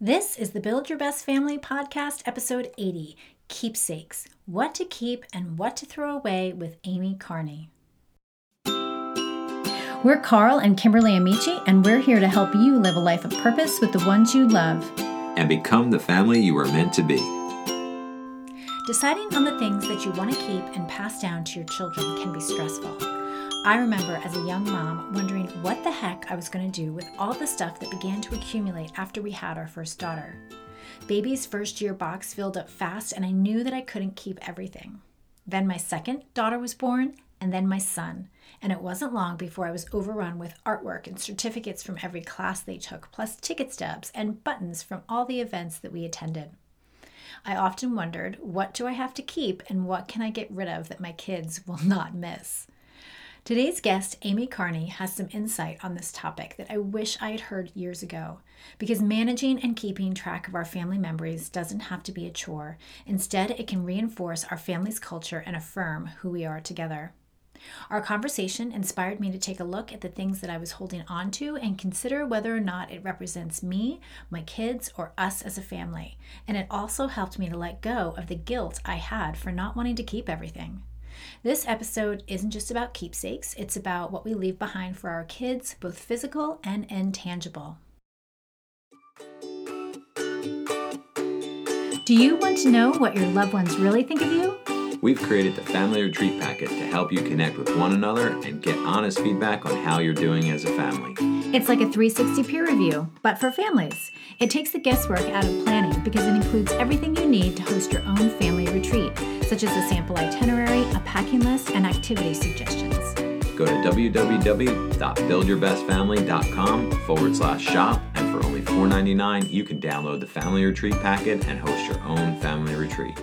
This is the Build Your Best Family podcast, episode 80 Keepsakes What to Keep and What to Throw Away with Amy Carney. We're Carl and Kimberly Amici, and we're here to help you live a life of purpose with the ones you love and become the family you were meant to be. Deciding on the things that you want to keep and pass down to your children can be stressful. I remember as a young mom wondering what the heck I was going to do with all the stuff that began to accumulate after we had our first daughter. Baby's first year box filled up fast, and I knew that I couldn't keep everything. Then my second daughter was born, and then my son. And it wasn't long before I was overrun with artwork and certificates from every class they took, plus ticket stubs and buttons from all the events that we attended. I often wondered, what do I have to keep and what can I get rid of that my kids will not miss? Today's guest, Amy Carney, has some insight on this topic that I wish I had heard years ago. Because managing and keeping track of our family memories doesn't have to be a chore. Instead, it can reinforce our family's culture and affirm who we are together. Our conversation inspired me to take a look at the things that I was holding on to and consider whether or not it represents me, my kids, or us as a family. And it also helped me to let go of the guilt I had for not wanting to keep everything. This episode isn't just about keepsakes, it's about what we leave behind for our kids, both physical and intangible. Do you want to know what your loved ones really think of you? We've created the Family Retreat Packet to help you connect with one another and get honest feedback on how you're doing as a family. It's like a 360 peer review, but for families. It takes the guesswork out of planning because it includes everything you need to host your own family retreat, such as a sample itinerary, a packing list, and activity suggestions. Go to www.buildyourbestfamily.com forward slash shop, and for only $4.99, you can download the Family Retreat Packet and host your own family retreat.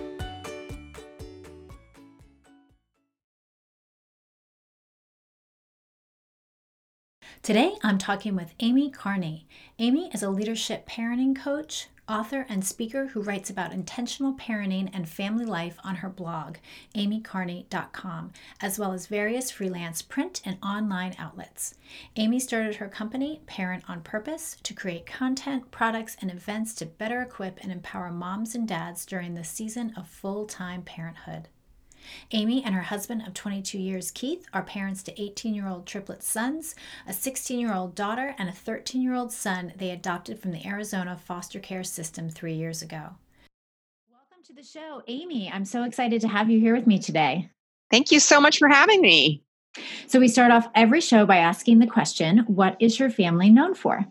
Today, I'm talking with Amy Carney. Amy is a leadership parenting coach, author, and speaker who writes about intentional parenting and family life on her blog, amycarney.com, as well as various freelance print and online outlets. Amy started her company, Parent on Purpose, to create content, products, and events to better equip and empower moms and dads during the season of full time parenthood. Amy and her husband of 22 years, Keith, are parents to 18 year old triplet sons, a 16 year old daughter, and a 13 year old son they adopted from the Arizona foster care system three years ago. Welcome to the show, Amy. I'm so excited to have you here with me today. Thank you so much for having me. So, we start off every show by asking the question What is your family known for?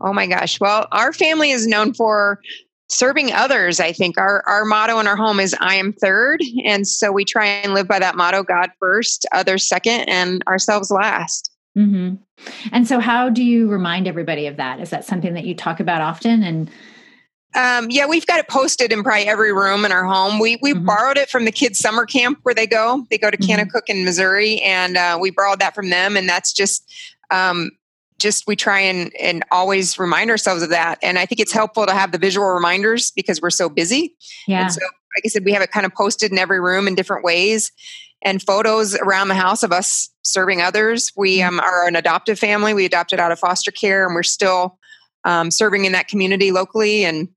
Oh my gosh. Well, our family is known for serving others i think our our motto in our home is i am third and so we try and live by that motto god first others second and ourselves last mm-hmm. and so how do you remind everybody of that is that something that you talk about often and um, yeah, we've got it posted in probably every room in our home. We we mm-hmm. borrowed it from the kids' summer camp where they go. They go to mm mm in Missouri, and uh, we borrowed that from them. And that's just um, just we try and and always remind ourselves of that. And i think it's helpful to have the visual reminders because we're so busy. Yeah. and so like i said we have it kind of posted in every room in different ways. And photos around the house of us serving others. We mm-hmm. um, are an adoptive family. We adopted out of foster care and we're still um, serving in that community locally. And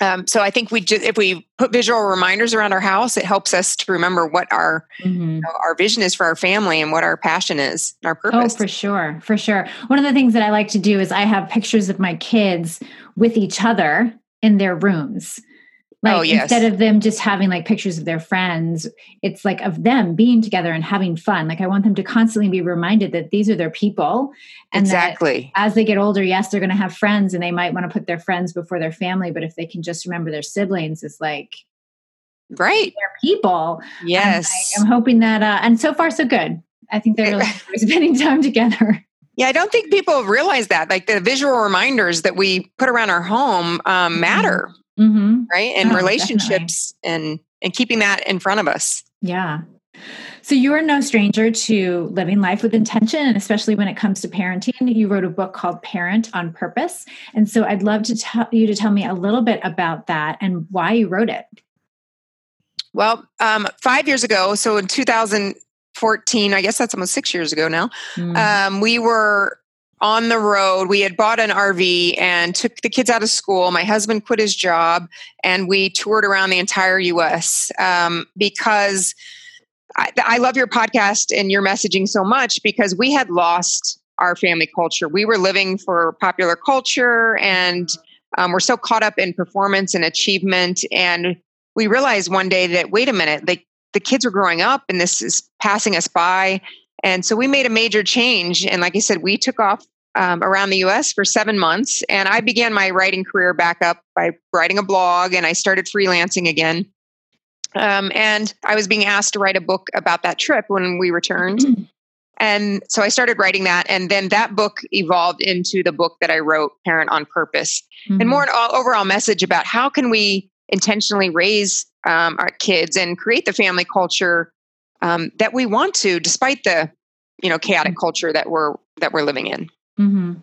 um, so I think we just if we put visual reminders around our house, it helps us to remember what our mm-hmm. you know, our vision is for our family and what our passion is, our oh, purpose. Oh, for sure, for sure. One of the things that I like to do is I have pictures of my kids with each other in their rooms. Like oh, yes. instead of them just having like pictures of their friends, it's like of them being together and having fun. Like I want them to constantly be reminded that these are their people. And exactly. as they get older, yes, they're going to have friends and they might want to put their friends before their family. But if they can just remember their siblings, it's like right. Their people. Yes. I'm, I'm hoping that, uh, and so far so good. I think they're really spending time together. Yeah, I don't think people realize that. Like the visual reminders that we put around our home um, mm-hmm. matter mm-hmm. right and oh, relationships definitely. and and keeping that in front of us yeah so you are no stranger to living life with intention and especially when it comes to parenting you wrote a book called parent on purpose and so i'd love to tell you to tell me a little bit about that and why you wrote it well um, five years ago so in 2014 i guess that's almost six years ago now mm. um, we were on the road. We had bought an RV and took the kids out of school. My husband quit his job and we toured around the entire US um, because I, I love your podcast and your messaging so much because we had lost our family culture. We were living for popular culture and um, we're so caught up in performance and achievement. And we realized one day that, wait a minute, the, the kids are growing up and this is passing us by. And so we made a major change. And like I said, we took off um, around the US for seven months. And I began my writing career back up by writing a blog and I started freelancing again. Um, and I was being asked to write a book about that trip when we returned. And so I started writing that. And then that book evolved into the book that I wrote, Parent on Purpose, mm-hmm. and more an overall message about how can we intentionally raise um, our kids and create the family culture um, that we want to, despite the you know chaotic mm-hmm. culture that we're that we're living in. Mm-hmm.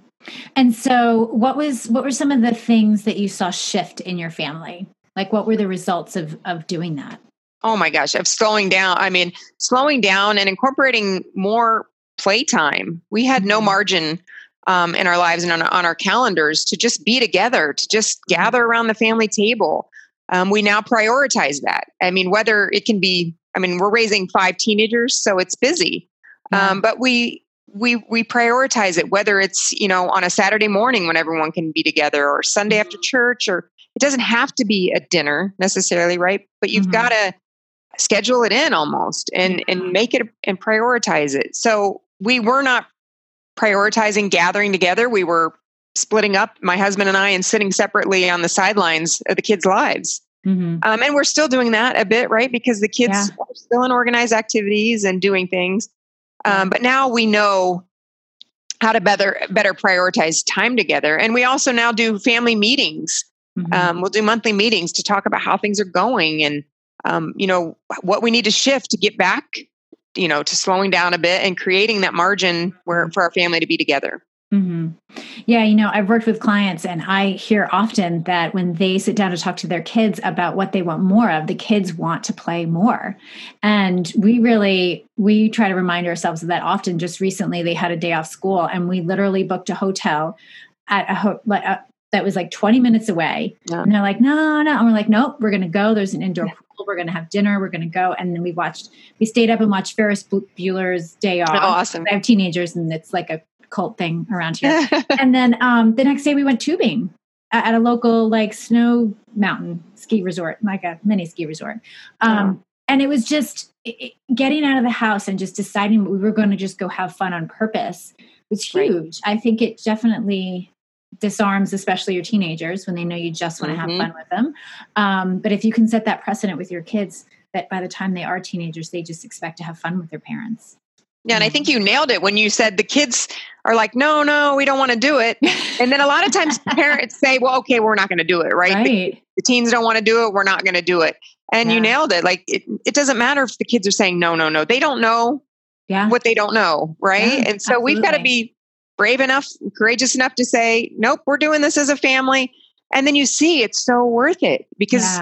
And so, what was what were some of the things that you saw shift in your family? Like, what were the results of of doing that? oh my gosh, of slowing down. I mean, slowing down and incorporating more playtime. We had no mm-hmm. margin um, in our lives and on, on, our calendars to just be together, to just mm-hmm. gather around the family table. Um, we now prioritize that. I mean, whether it can be, I mean, we're raising five teenagers, so it's busy. Um, but we we we prioritize it, whether it's you know on a Saturday morning when everyone can be together, or Sunday after mm-hmm. church, or it doesn't have to be a dinner necessarily, right? But you've mm-hmm. got to schedule it in almost and and make it and prioritize it so we were not prioritizing gathering together we were splitting up my husband and i and sitting separately on the sidelines of the kids lives mm-hmm. um, and we're still doing that a bit right because the kids yeah. are still in organized activities and doing things um, but now we know how to better better prioritize time together and we also now do family meetings mm-hmm. um, we'll do monthly meetings to talk about how things are going and um, you know what we need to shift to get back you know to slowing down a bit and creating that margin where mm-hmm. for our family to be together mm-hmm. yeah you know i've worked with clients and i hear often that when they sit down to talk to their kids about what they want more of the kids want to play more and we really we try to remind ourselves of that often just recently they had a day off school and we literally booked a hotel at a, ho- like a that was like 20 minutes away. Yeah. And they're like, no, no. And we're like, nope, we're going to go. There's an indoor pool. We're going to have dinner. We're going to go. And then we watched, we stayed up and watched Ferris Bueller's Day Off. Oh, awesome. I have teenagers and it's like a cult thing around here. and then um, the next day we went tubing at a local like snow mountain ski resort, like a mini ski resort. Um. And it was just it, getting out of the house and just deciding we were going to just go have fun on purpose was huge. Right. I think it definitely disarms especially your teenagers when they know you just want to mm-hmm. have fun with them um, but if you can set that precedent with your kids that by the time they are teenagers they just expect to have fun with their parents yeah, and I think you nailed it when you said the kids are like, no, no, we don't want to do it. And then a lot of times parents say, well, okay, we're not going to do it, right? right. The, the, teens don't want to do it, we're not going to do it. And yeah. you nailed it. Like, it, it doesn't matter if the kids are saying, no, no, no. They don't know yeah. what they don't know, right? Yeah, and so absolutely. we've got to be brave enough, courageous enough to say, nope, we're doing this as a family. And then you see it's so worth it because,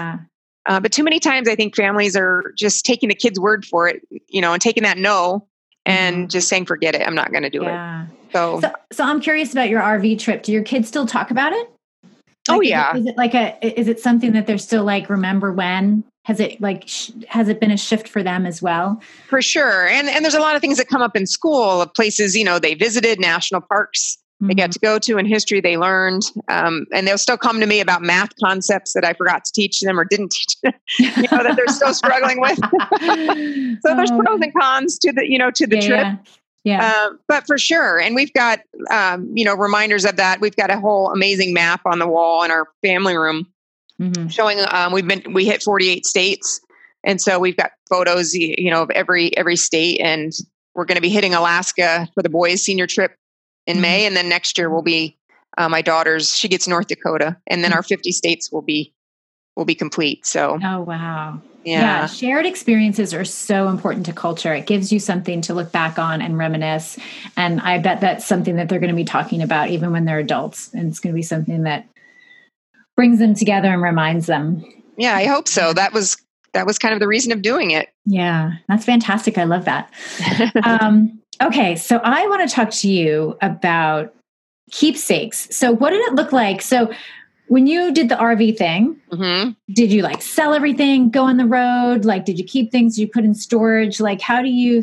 uh, but too many times I think families are just taking the kid's word for it, you know, and taking that no and mm-hmm. just saying, forget it, I'm not going to do yeah. it. So, so, so I'm curious about your RV trip. Do your kids still talk about it? Oh, like, oh yeah. Is it, is it like a, is it something that they're still like, remember when? has it like sh- has it been a shift for them as well for sure and and there's a lot of things that come up in school of places you know they visited national parks mm-hmm. they got mm-hmm. to go to in history they learned um, and they'll still come to me about math concepts that i forgot to teach them or didn't teach them you know that they're still struggling with so there's oh. pros and cons to the you know to the yeah, trip yeah. Yeah. Uh, but for sure. And we've got, um, you know, reminders of that. We've got a whole amazing map on the wall in our family room mm-hmm. showing um, we've been we hit 48 states and so we've got photos you know of every every state and we're going to be hitting alaska for the boys senior trip in mm-hmm. may and then next year will be uh, my daughter's she gets north dakota and then mm-hmm. our 50 states will be will be complete so oh wow yeah. yeah. shared experiences are so important to culture. It gives you something to look back on and reminisce. And I bet that's something that they're going to be talking about even when they're adults. And it's going to be something that brings them together and reminds them. Yeah, I hope so. That was that was kind of the reason of doing it. Yeah, that's fantastic. I love that. um, okay, so I want to talk to you about keepsakes. So, what did it look like? So, when you did the RV thing, hmm did you like sell everything, go on the road? Like, did you keep things you put in storage? Like, how do you,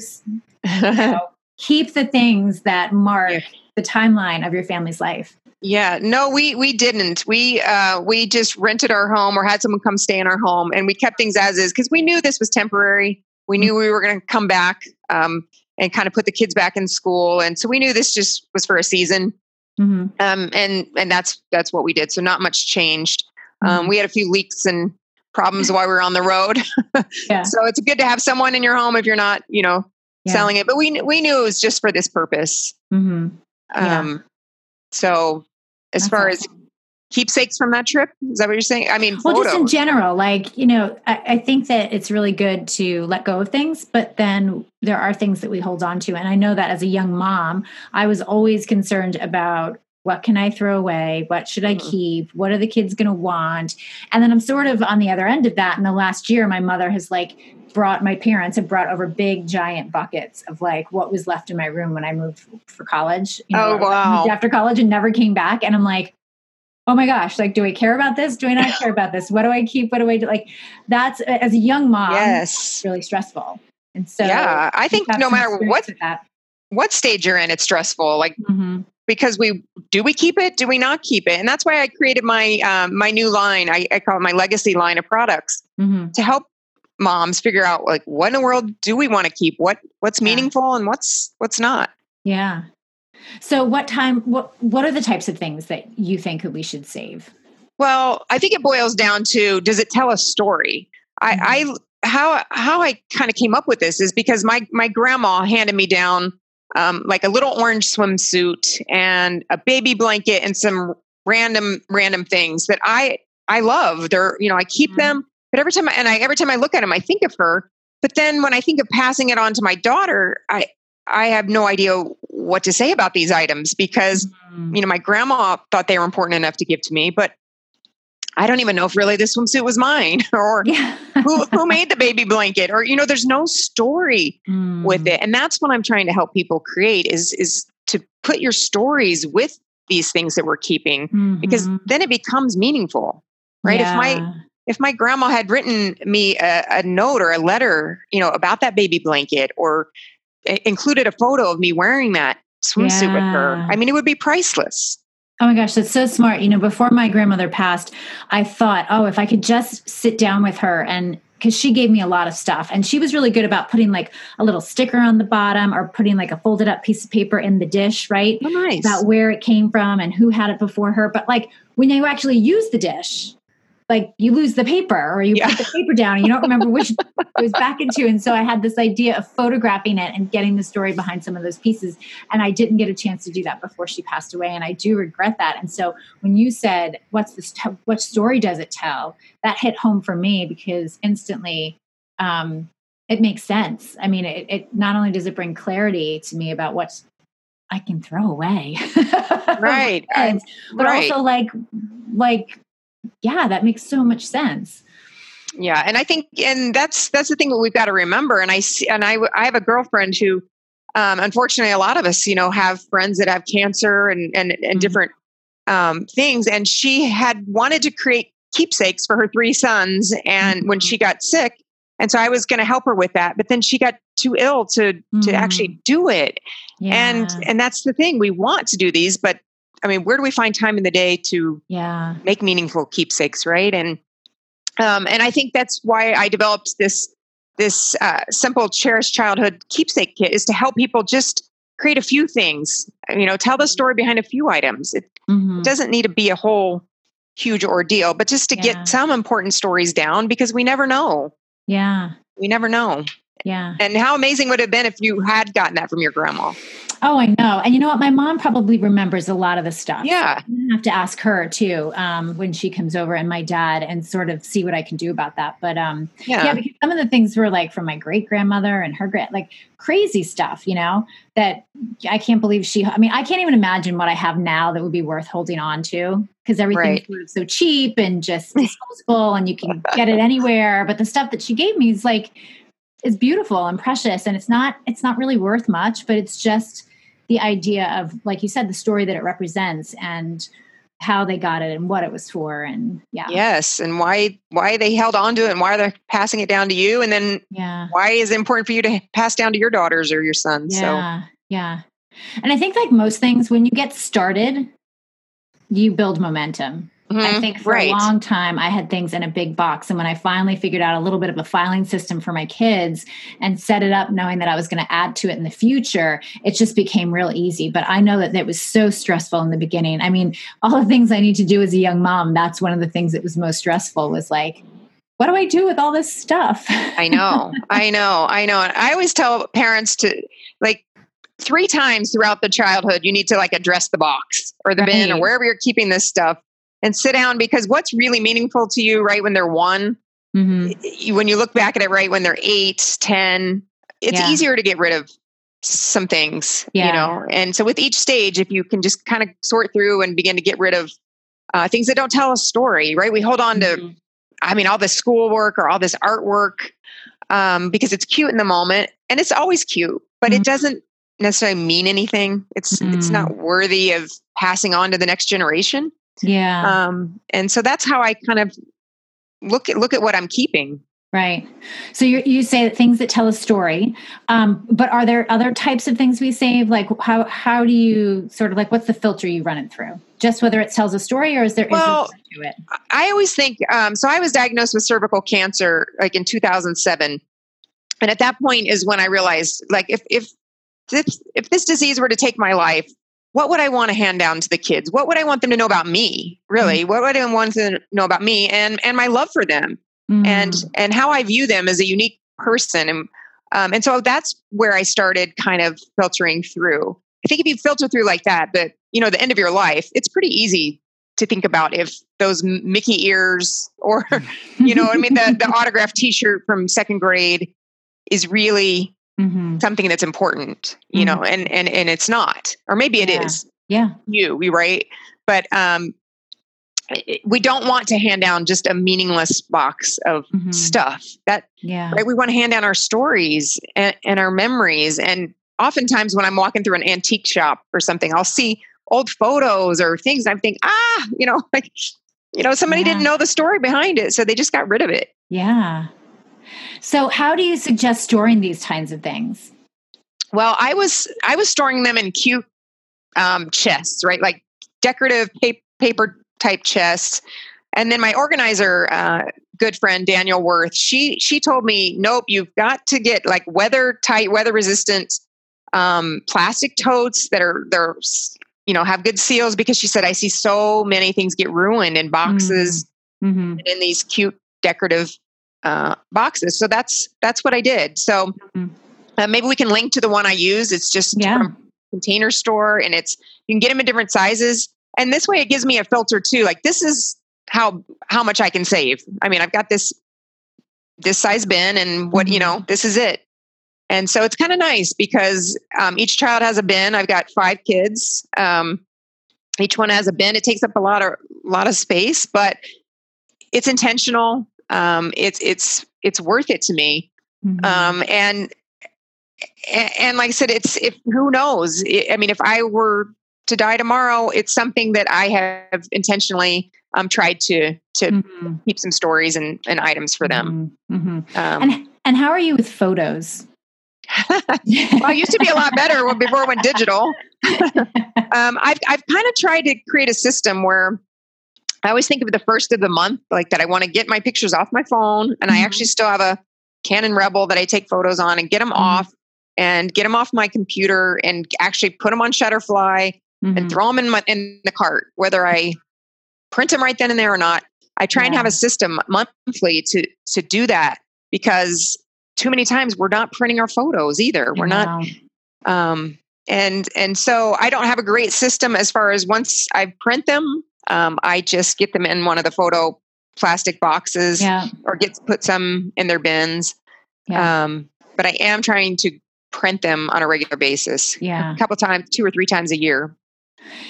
you know, keep the things that mark Yeah. the timeline of your family's life? Yeah, no, we we didn't. We uh, we just rented our home or had someone come stay in our home, and we kept things as is because we knew this was temporary. We knew we were going to come back um, and kind of put the kids back in school, and so we knew this just was for a season. Mm-hmm. Um, and and that's that's what we did. So not much changed. Um, we had a few leaks and problems while we were on the road. Yeah. So it's good to have someone in your home if you're not, you know, Yeah. selling it. But we we knew it was just for this purpose. Mm-hmm. Yeah. Um, so as That's far awesome. as keepsakes from that trip, is that what you're saying? I mean, Well, photos. just in general, like, you know, I, I think that it's really good to let go of things, but then there are things that we hold on to. And I know that as a young mom, I was always concerned about what can I throw away? What should I Mhm. keep? What are the kids going to want? And then I'm sort of on the other end of that. In the last year, my mother has like brought, my parents have brought over big giant buckets of like what was left in my room when I moved for college. You Oh, I moved wow. After college and never came back. And I'm like, oh my gosh, like, do I care about this? Do I not care about this? What do I keep? What do I do? Like, that's as a young mom, yes. really stressful. And so, yeah. I think no matter what what stage you're in, it's stressful. Like Mhm. because we do we keep it? Do we not keep it? And that's why I created my um, my new line. I, I call it my legacy line of products Mhm. to help moms figure out like what in the world do we want to keep? What what's Yeah. meaningful and what's what's not? Yeah. So, what time? What What are the types of things that you think that we should save? Well, I think it boils down to does it tell a story? I, I how how I kind of came up with this is because my my grandma handed me down um, like a little orange swimsuit and a baby blanket and some random random things that I I love. They're you know I keep Mhm. them, but every time I, and I every time I look at them, I think of her. But then when I think of passing it on to my daughter, I I have no idea what to say about these items because Mhm. you know, my grandma thought they were important enough to give to me, but I don't even know if really this swimsuit was mine or Yeah. who, who made the baby blanket or, you know, there's no story with Mm. it. And that's what I'm trying to help people create is, is to put your stories with these things that we're keeping because Mhm. then it becomes meaningful, right? If my, if my grandma had written me a, a note or a letter, you know, about that baby blanket or included a photo of me wearing that swimsuit with her, I mean, it would be priceless. Oh my gosh, that's so smart. You know, before my grandmother passed, I thought, oh, if I could just sit down with her and because she gave me a lot of stuff and she was really good about putting like a little sticker on the bottom or putting like a folded up piece of paper in the dish, right? Oh, nice. About where it came from and who had it before her. But like when you actually use the dish, like you lose the paper or you Yeah. put the paper down and you don't remember which it was back into. And so I had this idea of photographing it and getting the story behind some of those pieces. And I didn't get a chance to do that before she passed away. And I do regret that. And so when you said, what's this, t- what story does it tell? That hit home for me because instantly um, it makes sense. I mean, it, it not only does it bring clarity to me about what I can throw away. Right. And- but right. also like, like, yeah, that makes so much sense. Yeah, and I think, and that's that's the thing that we've got to remember. And I see, and I I have a girlfriend who, um, unfortunately, a lot of us, you know, have friends that have cancer and and and Mhm. different um, things. And she had wanted to create keepsakes for her three sons, and when Mhm. she got sick, and so I was going to help her with that, but then she got too ill to to Mm. actually do it. Yeah. And and that's the thing, we want to do these, but I mean, where do we find time in the day to yeah. make meaningful keepsakes, right? And um, and I think that's why I developed this this uh, simple cherished childhood keepsake kit is to help people just create a few things. You know, tell the story behind a few items. It Mhm. doesn't need to be a whole huge ordeal, but just to Yeah. get some important stories down because we never know. Yeah. We never know. Yeah. And how amazing would it have been if you had gotten that from your grandma? Oh, I know. And you know what? My mom probably remembers a lot of the stuff. Yeah. I'm have to ask her too um, when she comes over and my dad and sort of see what I can do about that. But um, Yeah. yeah, because some of the things were like from my great grandmother and her grand, like crazy stuff, you know, that I can't believe she, I mean, I can't even imagine what I have now that would be worth holding on to because everything's Right. sort of so cheap and just disposable and you can get it anywhere. But the stuff that she gave me is like, is beautiful and precious and it's not, it's not really worth much, but it's just, the idea of like you said the story that it represents and how they got it and what it was for and yeah. Yes and why why they held on to it and why they're passing it down to you and then yeah. why is it important for you to pass down to your daughters or your sons yeah so. yeah. And i think like most things when you get started you build momentum Mm-hmm. I think for right. a long time I had things in a big box. And when I finally figured out a little bit of a filing system for my kids and set it up knowing that I was going to add to it in the future, it just became real easy. But I know that it was so stressful in the beginning. I mean, all the things I need to do as a young mom, that's one of the things that was most stressful was like, what do I do with all this stuff? I know, I know, I know. And I always tell parents to like three times throughout the childhood, you need to like address the box or the right. bin or wherever you're keeping this stuff and sit down because what's really meaningful to you right when they're one mm-hmm. when you look back at it right when they're eight ten it's yeah. easier to get rid of some things yeah. you know and so with each stage if you can just kind of sort through and begin to get rid of uh, things that don't tell a story right we hold on mm-hmm. to i mean all this schoolwork or all this artwork um, because it's cute in the moment and it's always cute but mm-hmm. it doesn't necessarily mean anything it's it's not mm. worthy of passing on to the next generation yeah. Um, and so that's how I kind of look at look at what I'm keeping. Right. So you you say that things that tell a story, um, but are there other types of things we save? Like how how do you sort of like what's the filter you run it through? Just whether it tells a story or is there well, is there to it? I always think um, so. I was diagnosed with cervical cancer like in 2007, and at that point is when I realized like if if this, if this disease were to take my life, what would I want to hand down to the kids? What would I want them to know about me? Really, mm-hmm. what would I want them to know about me and and my love for them, mm-hmm. and and how I view them as a unique person, and um, and so that's where I started kind of filtering through. I think if you filter through like that, but you know, the end of your life, it's pretty easy to think about if those Mickey ears or you know, I mean, the the autograph T-shirt from second grade is really mm-hmm. something that's important, you mm-hmm. know, and and and it's not, or maybe it yeah. is. yeah. You, we right, but um, we don't want to hand down just a meaningless box of mm-hmm. stuff. That yeah, right. We want to hand down our stories and, and our memories. And oftentimes, when I'm walking through an antique shop or something, I'll see old photos or things. and I think, ah, you know, like you know, somebody yeah. didn't know the story behind it, so they just got rid of it. Yeah, so, how do you suggest storing these kinds of things? Well, I was I was storing them in cute um, chests, right, like decorative paper, paper type chests. And then my organizer, uh, good friend Daniel Worth, she she told me, nope, you've got to get like weather tight, weather resistant um, plastic totes that are they're you know have good seals because she said I see so many things get ruined in boxes mm-hmm. in these cute decorative uh, boxes. So that's that's what I did. So mm-hmm. uh, maybe we can link to the one I use. It's just yeah. from Container Store, and it's you can get them in different sizes. And this way, it gives me a filter too. Like this is how how much I can save. I mean, I've got this this size bin, and what mm-hmm. you know, this is it. And so it's kind of nice because um, each child has a bin. I've got five kids. Um, each one has a bin. It takes up a lot of a lot of space, but it's intentional um, it's it's it's worth it to me. Mm-hmm. Um, and and like I said, it's if who knows? I mean, if I were to die tomorrow, it's something that I have intentionally um, tried to to mm-hmm. keep some stories and, and items for them. Mm-hmm. mm-hmm. Um, and and how are you with photos? well, I used to be a lot better before it went digital. um, I've I've kind of tried to create a system where I always think of the first of the month, like that I want to get my pictures off my phone. And mm-hmm. I actually still have a Canon Rebel that I take photos on and get them mm-hmm. off and get them off my computer and actually put them on Shutterfly mm-hmm. and throw them in, my, in the cart, whether I print them right then and there or not. I try yeah. and have a system monthly to to do that because too many times we're not printing our photos either. We're not um and and so I don't have a great system as far as once I print them, um, I just get them in one of the photo plastic boxes yeah. or get put some in their bins. Yeah. Um, but I am trying to print them on a regular basis. Yeah. A couple times, two or three times a year.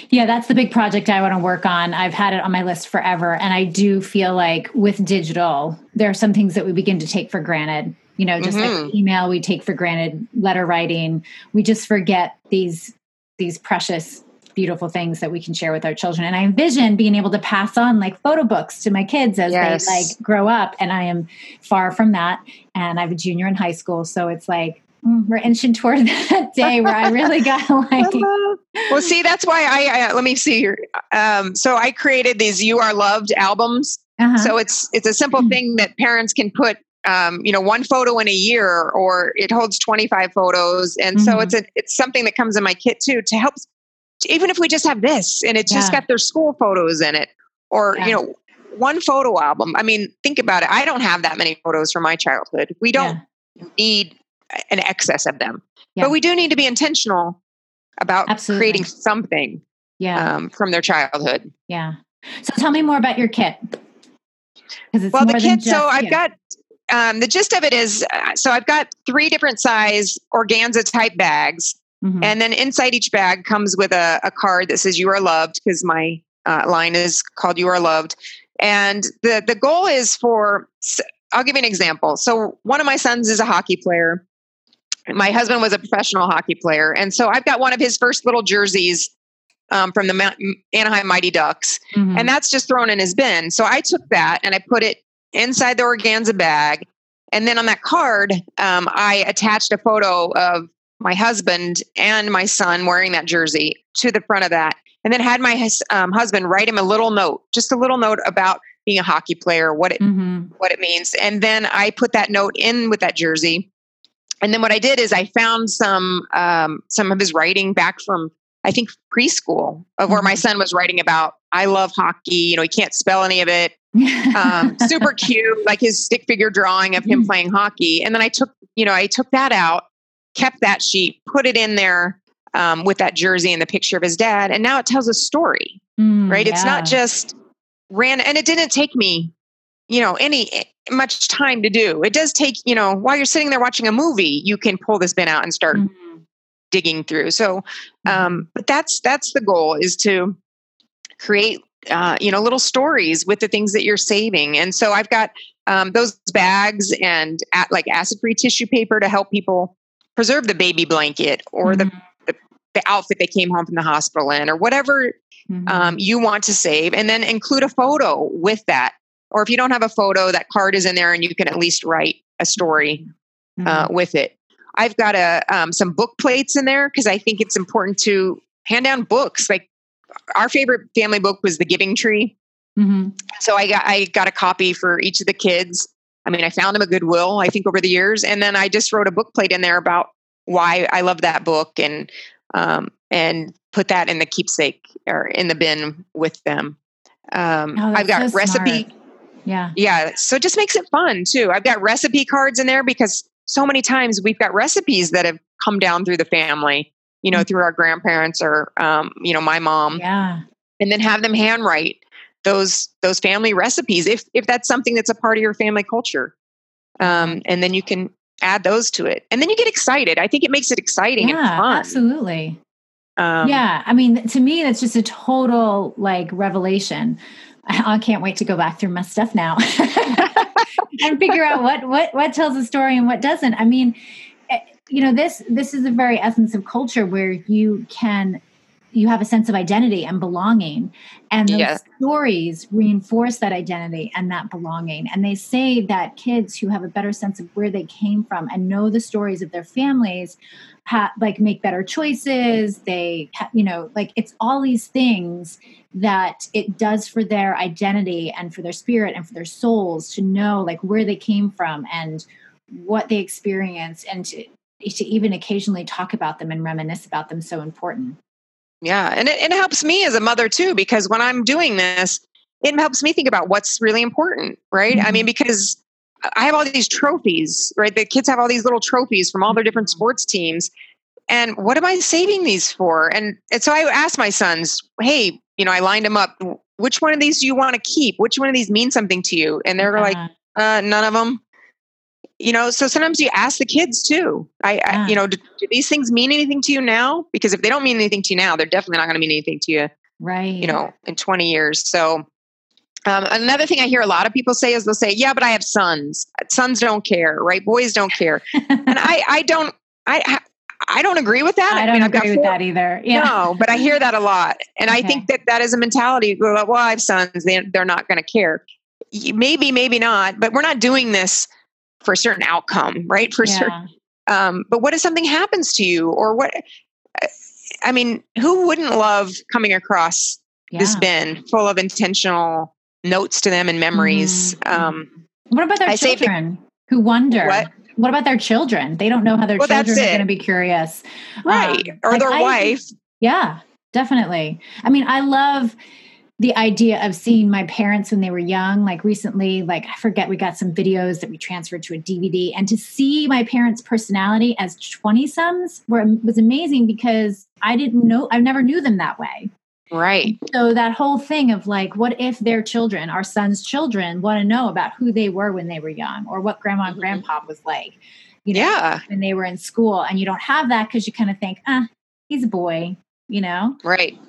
Yeah, that's the big project I want to work on. I've had it on my list forever. And I do feel like with digital, there are some things that we begin to take for granted. You know, just mm-hmm. like email, we take for granted, letter writing. We just forget these these precious beautiful things that we can share with our children and i envision being able to pass on like photo books to my kids as yes. they like grow up and i am far from that and i have a junior in high school so it's like mm, we're inching toward that day where I really got like. well, see, that's why I, I let me see here. Um, so I created these "You Are Loved" albums. Uh-huh. So it's it's a simple mm-hmm. thing that parents can put um, you know one photo in a year or it holds 25 photos and mm-hmm. so it's a, it's something that comes in my kit too to help even if we just have this and it's yeah. just got their school photos in it or yeah. you know one photo album i mean think about it i don't have that many photos from my childhood we don't yeah. need an excess of them but we do need to be intentional about Absolutely. creating something yeah. Um, from their childhood yeah so tell me more about your kit well the kit so i've got um, the gist of it is uh, so I've got three different size organza type bags. Mm-hmm. And then inside each bag comes with a, a card that says you are loved because my uh, line is called you are loved. And the, the goal is for, I'll give you an example. So one of my sons is a hockey player. My husband was a professional hockey player. And so I've got one of his first little jerseys um, from the Anaheim Mighty Ducks. Mm-hmm. And that's just thrown in his bin. So I took that and I put it inside the organza bag. And then on that card, um, I attached a photo of my husband and my son wearing that jersey to the front of that. And then had my um, husband write him a little note, just a little note about being a hockey player, what it mm-hmm. what it means. And then I put that note in with that jersey. And then what I did is I found some um, some of his writing back from I think preschool of where my mm-hmm. son was writing about I love hockey. You know, he can't spell any of it um, super cute, like his stick figure drawing of him mm-hmm. playing hockey. And then I took, you know, I took that out, kept that sheet, put it in there um, with that jersey and the picture of his dad. And now it tells a story, mm, right? Yeah. It's not just ran, and it didn't take me, you know, any eh, much time to do. It does take, you know, while you're sitting there watching a movie, you can pull this bin out and start mm-hmm. digging through. So, mm-hmm. um, but that's that's the goal is to create uh, you know little stories with the things that you're saving and so i've got um, those bags and at, like acid free tissue paper to help people preserve the baby blanket or mm-hmm. the, the, the outfit they came home from the hospital in or whatever mm-hmm. um, you want to save and then include a photo with that or if you don't have a photo that card is in there and you can at least write a story uh, mm-hmm. with it i've got a um, some book plates in there because i think it's important to hand down books like our favorite family book was The Giving Tree. Mm-hmm. So I got I got a copy for each of the kids. I mean, I found them a Goodwill, I think, over the years, and then I just wrote a book plate in there about why I love that book and um, and put that in the keepsake or in the bin with them. Um, oh, I've got so recipe. Smart. Yeah, yeah. So it just makes it fun too. I've got recipe cards in there because so many times we've got recipes that have come down through the family you know, through our grandparents or, um, you know, my mom. Yeah. And then have them handwrite those those family recipes if if that's something that's a part of your family culture. Um, and then you can add those to it, and then you get excited. I think it makes it exciting yeah, and fun. Absolutely. Um, yeah, I mean, to me, that's just a total like revelation. I can't wait to go back through my stuff now and figure out what what what tells a story and what doesn't. I mean, you know this this is the very essence of culture where you can you have a sense of identity and belonging and those yeah. stories reinforce that identity and that belonging and they say that kids who have a better sense of where they came from and know the stories of their families ha- like make better choices they you know like it's all these things that it does for their identity and for their spirit and for their souls to know like where they came from and what they experience and to, to even occasionally talk about them and reminisce about them so important. Yeah, and it, it helps me as a mother too because when I'm doing this, it helps me think about what's really important, right? Mm-hmm. I mean, because I have all these trophies, right? The kids have all these little trophies from all their different mm-hmm. sports teams. And what am I saving these for? And, and so I asked my sons, hey, you know, I lined them up. Which one of these do you want to keep? Which one of these means something to you? And they're like, uh, none of them you know so sometimes you ask the kids too i, yeah. I you know do, do, these things mean anything to you now because if they don't mean anything to you now they're definitely not going to mean anything to you right you know in 20 years so um, another thing i hear a lot of people say is they'll say yeah but i have sons sons don't care right boys don't care and i i don't i I don't agree with that. I don't mean, I've got agree with four- that either. Yeah. No, but I hear that a lot, and I think that that is a mentality. Well, well, I have sons; they, they're not going to care. Maybe, maybe not. But we're not doing this for a certain outcome, right? For certain. Um, but what if something happens to you, or what? I mean, who wouldn't love coming across this bin full of intentional notes to them and memories? Mhm. Um, What about their I children who wonder? What? What about their children? They don't know how their Well, children are going to be curious. right, Um, or like their I- wife. Yeah, definitely. I mean, I love the idea of seeing my parents when they were young. Like recently, like I forget, we got some videos that we transferred to a DVD, and to see my parents' personality as twenty somes was amazing because I didn't know, I never knew them that way. Right. So that whole thing of like, what if their children, our son's children, want to know about who they were when they were young, or what grandma and Mhm. grandpa was like, you know, Yeah. when they were in school, and you don't have that because you kind of think, ah, he's a boy, you know, Right.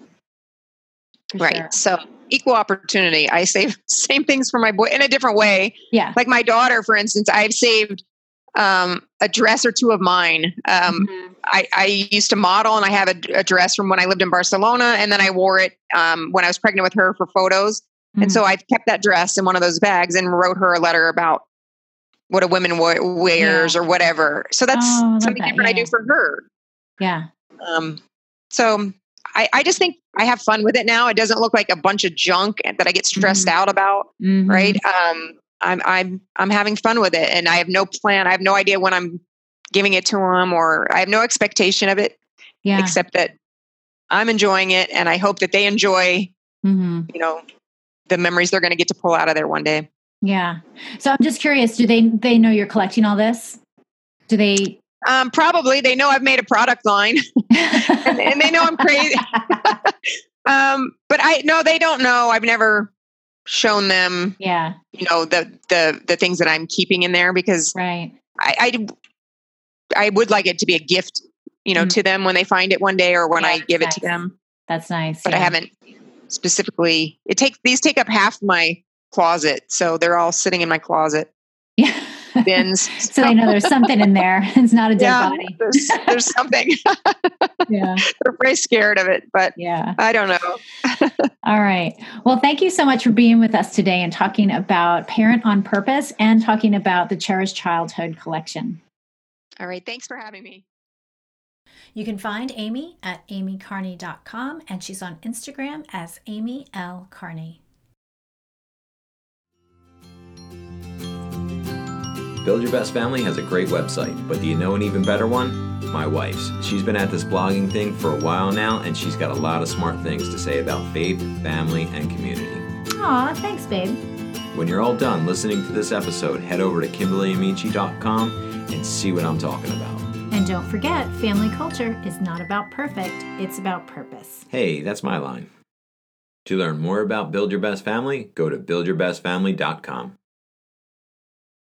For right. sure. So equal opportunity. I save same things for my boy in a different way. Yeah. Like my daughter, for instance, I've saved um, a dress or two of mine. Um, Mhm. I, I used to model, and I have a, a dress from when I lived in Barcelona, and then I wore it um, when I was pregnant with her for photos. And Mhm. so I've kept that dress in one of those bags and wrote her a letter about what a woman wears or whatever. So that's Oh, something that, different I do for her. yeah. Um, so I, I just think I have fun with it now. It doesn't look like a bunch of junk that I get stressed Mhm. out about, Mhm. right? Um, I'm I'm I'm having fun with it, and I have no plan. I have no idea when I'm giving it to them, or I have no expectation of it, Yeah. except that I'm enjoying it, and I hope that they enjoy, hmm you know, the memories they're going to get to pull out of there one day. Yeah. So I'm just curious. Do they they know you're collecting all this? Do they? Um, probably they know I've made a product line, and, and they know I'm crazy. um, but I no, they don't know. I've never shown them yeah. you know the the the things that I'm keeping in there because Right. I I, I would like it to be a gift, you know, Mm. to them when they find it one day or when Yeah, I give it to them. That's nice. But I haven't specifically. It takes these take up half my closet, so they're all sitting in my closet Yeah. Bins. so they know there's something in there. It's not a dead yeah, body. there's there's something. Yeah. they're very scared of it, but Yeah. I don't know. All right. Well, thank you so much for being with us today and talking about Parent on Purpose and talking about the Cherished Childhood Collection. All right, thanks for having me. You can find Amy at amycarney.com and she's on Instagram as Amy L. Carney. Build Your Best Family has a great website, but do you know an even better one? My wife's. She's been at this blogging thing for a while now, and she's got a lot of smart things to say about faith, family, and community. Aw, thanks, babe. When you're all done listening to this episode, head over to KimberlyAmici.com and see what I'm talking about. And don't forget, family culture is not about perfect, it's about purpose. Hey, that's my line. To learn more about Build Your Best Family, go to buildyourbestfamily.com.